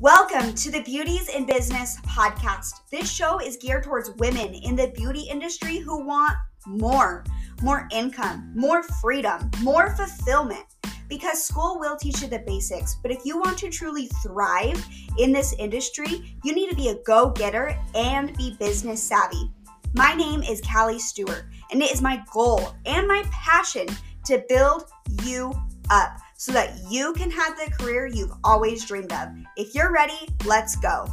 Welcome to the Beauties in Business podcast. This show is geared towards women in the beauty industry who want more more income, more freedom, more fulfillment. Because school will teach you the basics, but if you want to truly thrive in this industry, you need to be a go getter and be business savvy. My name is Callie Stewart, and it is my goal and my passion to build you up so that you can have the career you've always dreamed of. If you're ready, let's go.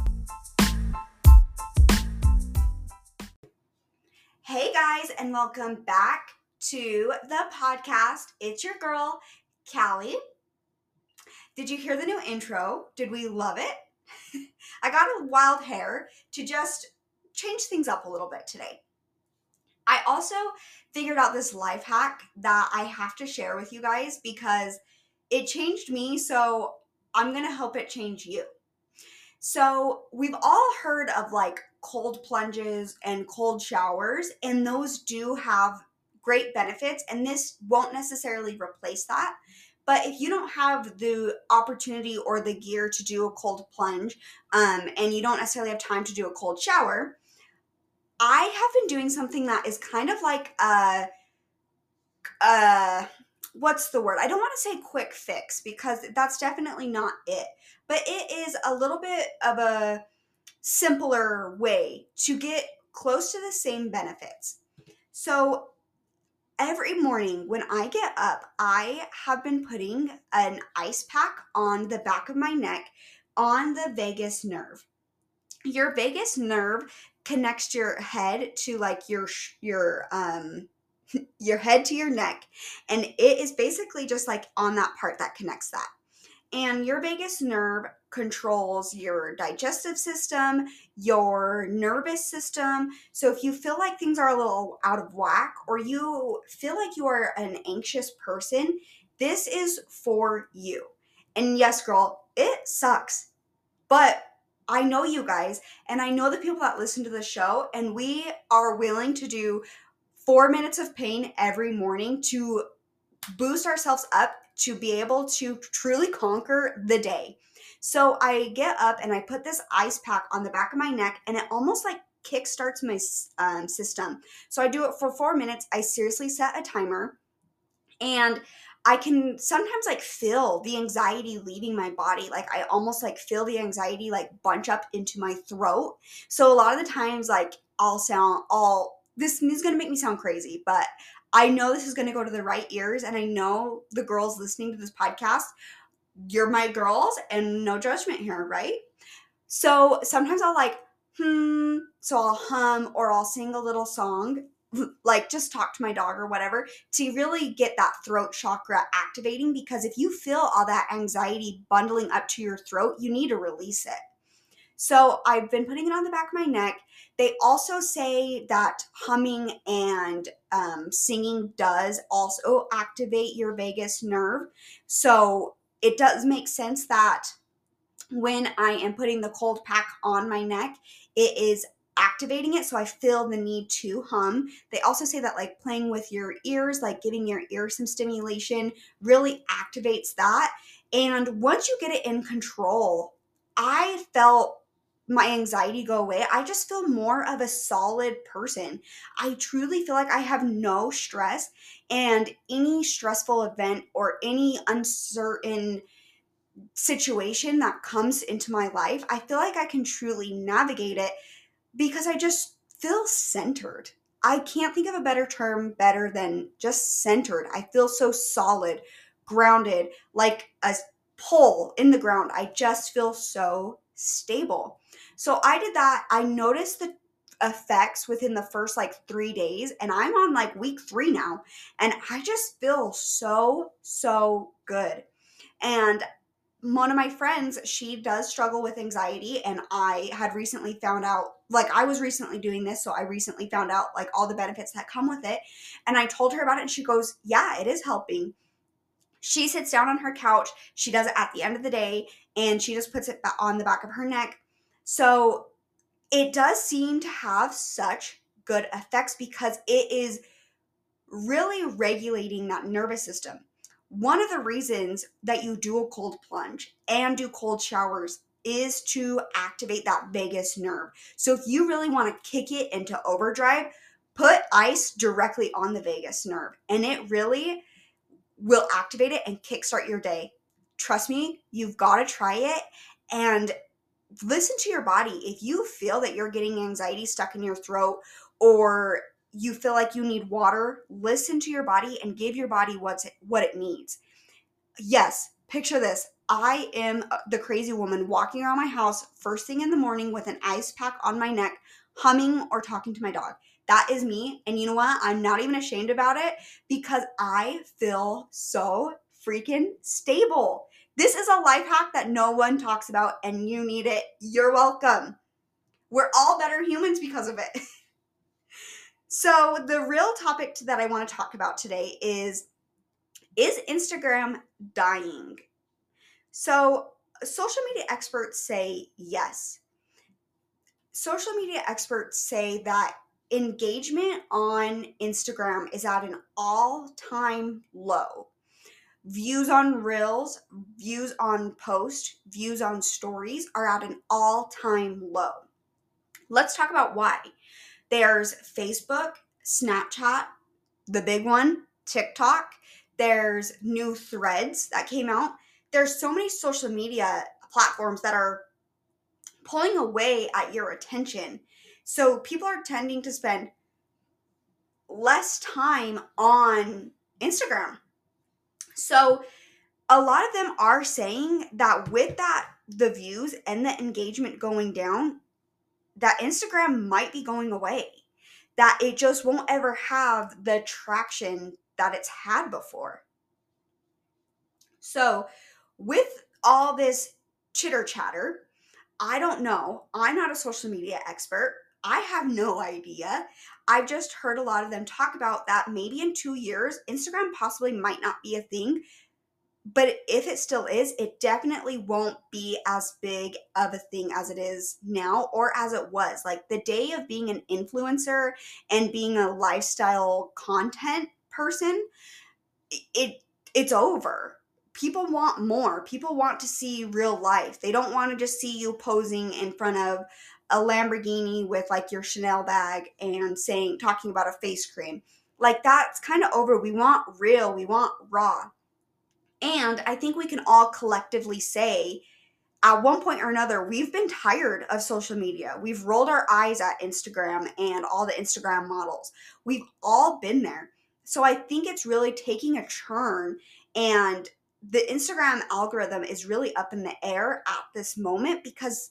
Hey guys, and welcome back to the podcast. It's your girl, Callie. Did you hear the new intro? Did we love it? I got a wild hair to just change things up a little bit today. I also figured out this life hack that I have to share with you guys because it changed me, so I'm going to help it change you. So, we've all heard of like cold plunges and cold showers, and those do have great benefits, and this won't necessarily replace that. But if you don't have the opportunity or the gear to do a cold plunge, um, and you don't necessarily have time to do a cold shower, I have been doing something that is kind of like a, a what's the word? I don't want to say quick fix because that's definitely not it. But it is a little bit of a simpler way to get close to the same benefits. So every morning when I get up, I have been putting an ice pack on the back of my neck on the vagus nerve. Your vagus nerve connects your head to like your your um your head to your neck. And it is basically just like on that part that connects that. And your vagus nerve controls your digestive system, your nervous system. So if you feel like things are a little out of whack or you feel like you are an anxious person, this is for you. And yes, girl, it sucks. But I know you guys, and I know the people that listen to the show, and we are willing to do four minutes of pain every morning to boost ourselves up to be able to truly conquer the day. So I get up and I put this ice pack on the back of my neck, and it almost like kickstarts my um, system. So I do it for four minutes. I seriously set a timer, and I can sometimes like feel the anxiety leaving my body. Like I almost like feel the anxiety like bunch up into my throat. So a lot of the times, like I'll sound all this is going to make me sound crazy, but I know this is going to go to the right ears. And I know the girls listening to this podcast, you're my girls and no judgment here, right? So sometimes I'll like, hmm, so I'll hum or I'll sing a little song, like just talk to my dog or whatever to really get that throat chakra activating. Because if you feel all that anxiety bundling up to your throat, you need to release it. So I've been putting it on the back of my neck. They also say that humming and um, singing does also activate your vagus nerve. So it does make sense that when I am putting the cold pack on my neck, it is activating it so i feel the need to hum they also say that like playing with your ears like giving your ear some stimulation really activates that and once you get it in control i felt my anxiety go away. I just feel more of a solid person. I truly feel like I have no stress and any stressful event or any uncertain situation that comes into my life, I feel like I can truly navigate it because I just feel centered. I can't think of a better term better than just centered. I feel so solid, grounded, like a pole in the ground. I just feel so stable. So I did that. I noticed the effects within the first like three days, and I'm on like week three now, and I just feel so, so good. And one of my friends, she does struggle with anxiety, and I had recently found out, like, I was recently doing this, so I recently found out, like, all the benefits that come with it. And I told her about it, and she goes, Yeah, it is helping. She sits down on her couch, she does it at the end of the day, and she just puts it on the back of her neck so it does seem to have such good effects because it is really regulating that nervous system. One of the reasons that you do a cold plunge and do cold showers is to activate that vagus nerve. So if you really want to kick it into overdrive, put ice directly on the vagus nerve and it really will activate it and kickstart your day. Trust me, you've got to try it and listen to your body. If you feel that you're getting anxiety stuck in your throat or you feel like you need water, listen to your body and give your body what's what it needs. Yes, picture this. I am uh, the crazy woman walking around my house first thing in the morning with an ice pack on my neck, humming or talking to my dog. That is me. And you know what? I'm not even ashamed about it because I feel so freaking stable. This is a life hack that no one talks about, and you need it. You're welcome. We're all better humans because of it. so, the real topic that I want to talk about today is Is Instagram dying? So, social media experts say yes. Social media experts say that engagement on Instagram is at an all time low. Views on reels, views on post, views on stories are at an all time low. Let's talk about why. There's Facebook, Snapchat, the big one, TikTok. There's new threads that came out. There's so many social media platforms that are pulling away at your attention so people are tending to spend less time on Instagram. So a lot of them are saying that with that the views and the engagement going down, that Instagram might be going away. That it just won't ever have the traction that it's had before. So, with all this chitter chatter, I don't know. I'm not a social media expert. I have no idea. I've just heard a lot of them talk about that maybe in two years, Instagram possibly might not be a thing. But if it still is, it definitely won't be as big of a thing as it is now or as it was. Like the day of being an influencer and being a lifestyle content person, it it's over people want more. People want to see real life. They don't want to just see you posing in front of a Lamborghini with like your Chanel bag and saying talking about a face cream. Like that's kind of over. We want real, we want raw. And I think we can all collectively say at one point or another, we've been tired of social media. We've rolled our eyes at Instagram and all the Instagram models. We've all been there. So I think it's really taking a turn and the Instagram algorithm is really up in the air at this moment because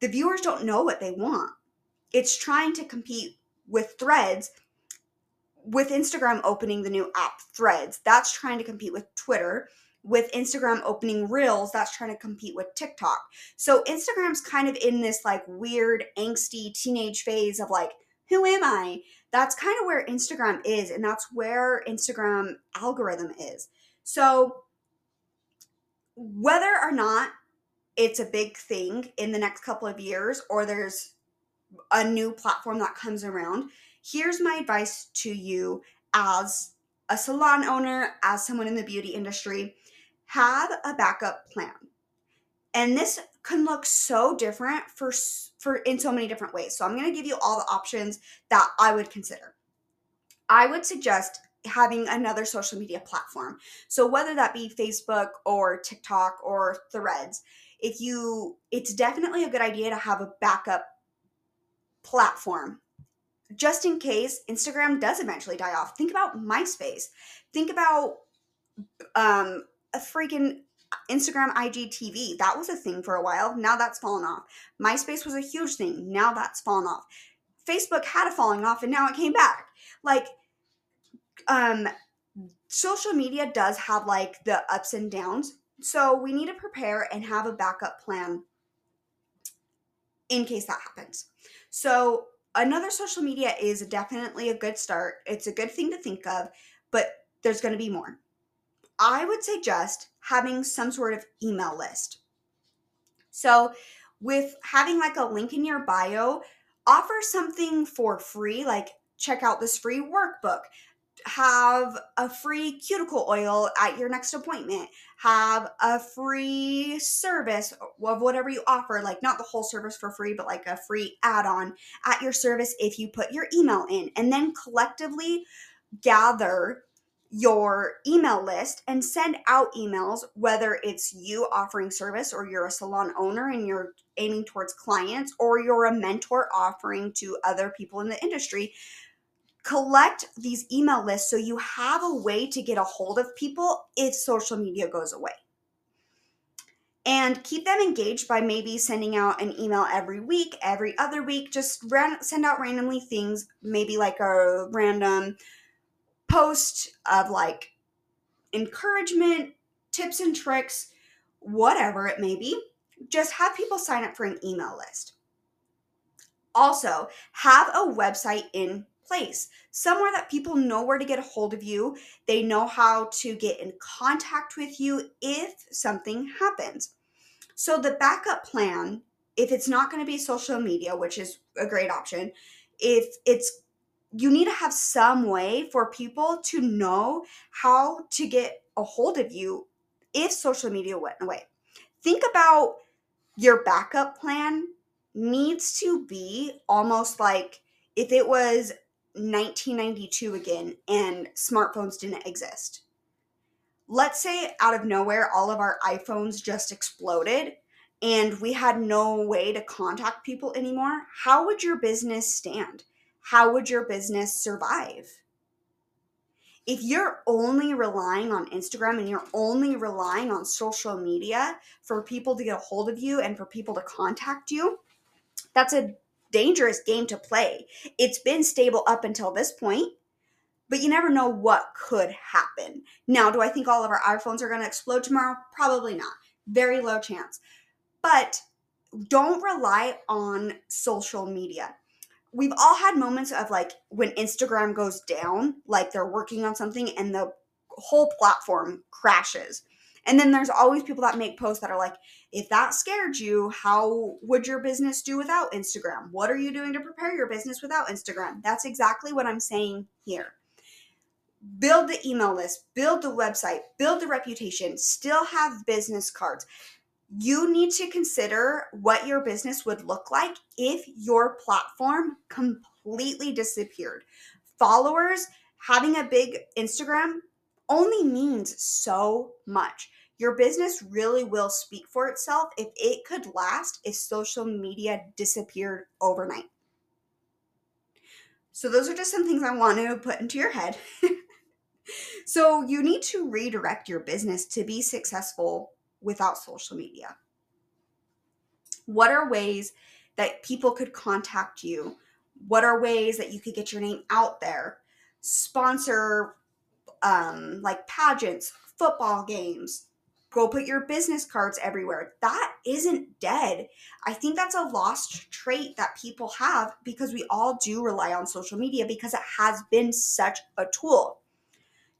the viewers don't know what they want. It's trying to compete with threads with Instagram opening the new app Threads. That's trying to compete with Twitter. With Instagram opening Reels, that's trying to compete with TikTok. So Instagram's kind of in this like weird angsty teenage phase of like, who am I? That's kind of where Instagram is, and that's where Instagram algorithm is. So whether or not it's a big thing in the next couple of years or there's a new platform that comes around, here's my advice to you as a salon owner, as someone in the beauty industry have a backup plan. And this can look so different for for in so many different ways. So I'm going to give you all the options that I would consider. I would suggest having another social media platform. So whether that be Facebook or TikTok or Threads, if you it's definitely a good idea to have a backup platform just in case Instagram does eventually die off. Think about MySpace. Think about um a freaking Instagram IGTV. That was a thing for a while. Now that's fallen off. MySpace was a huge thing. Now that's fallen off. Facebook had a falling off and now it came back. Like um social media does have like the ups and downs. So we need to prepare and have a backup plan in case that happens. So another social media is definitely a good start. It's a good thing to think of, but there's going to be more. I would suggest having some sort of email list. So, with having like a link in your bio, offer something for free, like check out this free workbook, have a free cuticle oil at your next appointment, have a free service of whatever you offer, like not the whole service for free, but like a free add on at your service if you put your email in, and then collectively gather your email list and send out emails, whether it's you offering service or you're a salon owner and you're aiming towards clients or you're a mentor offering to other people in the industry. Collect these email lists so you have a way to get a hold of people if social media goes away. And keep them engaged by maybe sending out an email every week, every other week. Just ran- send out randomly things, maybe like a random post of like encouragement, tips and tricks, whatever it may be. Just have people sign up for an email list. Also, have a website in place, somewhere that people know where to get a hold of you. They know how to get in contact with you if something happens. So, the backup plan, if it's not going to be social media, which is a great option, if it's you need to have some way for people to know how to get a hold of you if social media went away. Think about your backup plan needs to be almost like if it was 1992 again and smartphones didn't exist. Let's say out of nowhere all of our iPhones just exploded and we had no way to contact people anymore. How would your business stand? how would your business survive? If you're only relying on Instagram and you're only relying on social media for people to get a hold of you and for people to contact you, that's a dangerous game to play. It's been stable up until this point, but you never know what could happen. Now, do I think all of our iPhones are going to explode tomorrow? Probably not. Very low chance. But don't rely on social media we've all had moments of like when Instagram goes down, like they're working on something and the whole platform crashes. And then there's always people that make posts that are like, if that scared you, how would your business do without Instagram? What are you doing to prepare your business without Instagram? That's exactly what I'm saying here. Build the email list, build the website, build the reputation, still have business cards you need to consider what your business would look like if your platform completely disappeared. Followers, having a big Instagram only means so much. Your business really will speak for itself if it could last if social media disappeared overnight. So, those are just some things I want to put into your head. so, you need to redirect your business to be successful without social media? What are ways that people could contact you? What are ways that you could get your name out there? Sponsor um, like pageants, football games, go put your business cards everywhere. That isn't dead. I think that's a lost trait that people have because we all do rely on social media because it has been such a tool.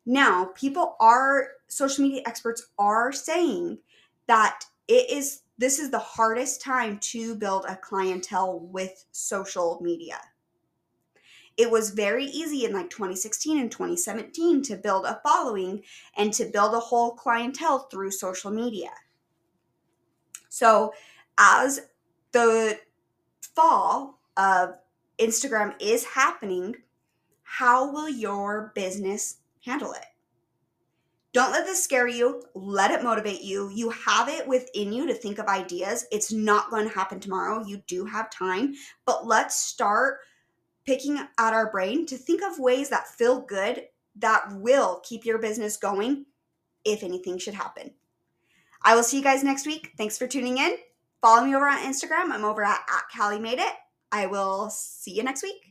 Now, people are, social media experts are saying that it is this is the hardest time to build a clientele with social media. It was very easy in like 2016 and 2017 to build a following and to build a whole clientele through social media. So, as the fall of Instagram is happening, how will your business handle it? Don't let this scare you. Let it motivate you. You have it within you to think of ideas. It's not going to happen tomorrow. You do have time, but let's start picking at our brain to think of ways that feel good that will keep your business going if anything should happen. I will see you guys next week. Thanks for tuning in. Follow me over on Instagram. I'm over at, at Callie Made It. I will see you next week.